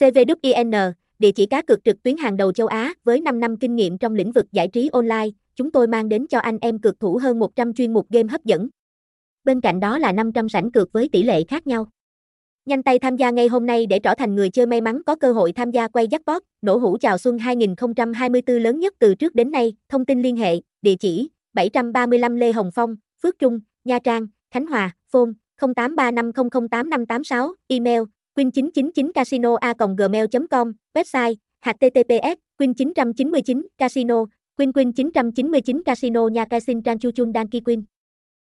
CVWIN, địa chỉ cá cược trực tuyến hàng đầu châu Á với 5 năm kinh nghiệm trong lĩnh vực giải trí online, chúng tôi mang đến cho anh em cược thủ hơn 100 chuyên mục game hấp dẫn. Bên cạnh đó là 500 sảnh cược với tỷ lệ khác nhau. Nhanh tay tham gia ngay hôm nay để trở thành người chơi may mắn có cơ hội tham gia quay jackpot, nổ hũ chào xuân 2024 lớn nhất từ trước đến nay. Thông tin liên hệ, địa chỉ 735 Lê Hồng Phong, Phước Trung, Nha Trang, Khánh Hòa, phone 0835008586, email Win999 Casino a gmail.com, website https win999 casino, queen queen 999 casino nhà casin trang chu chun đan ki queen.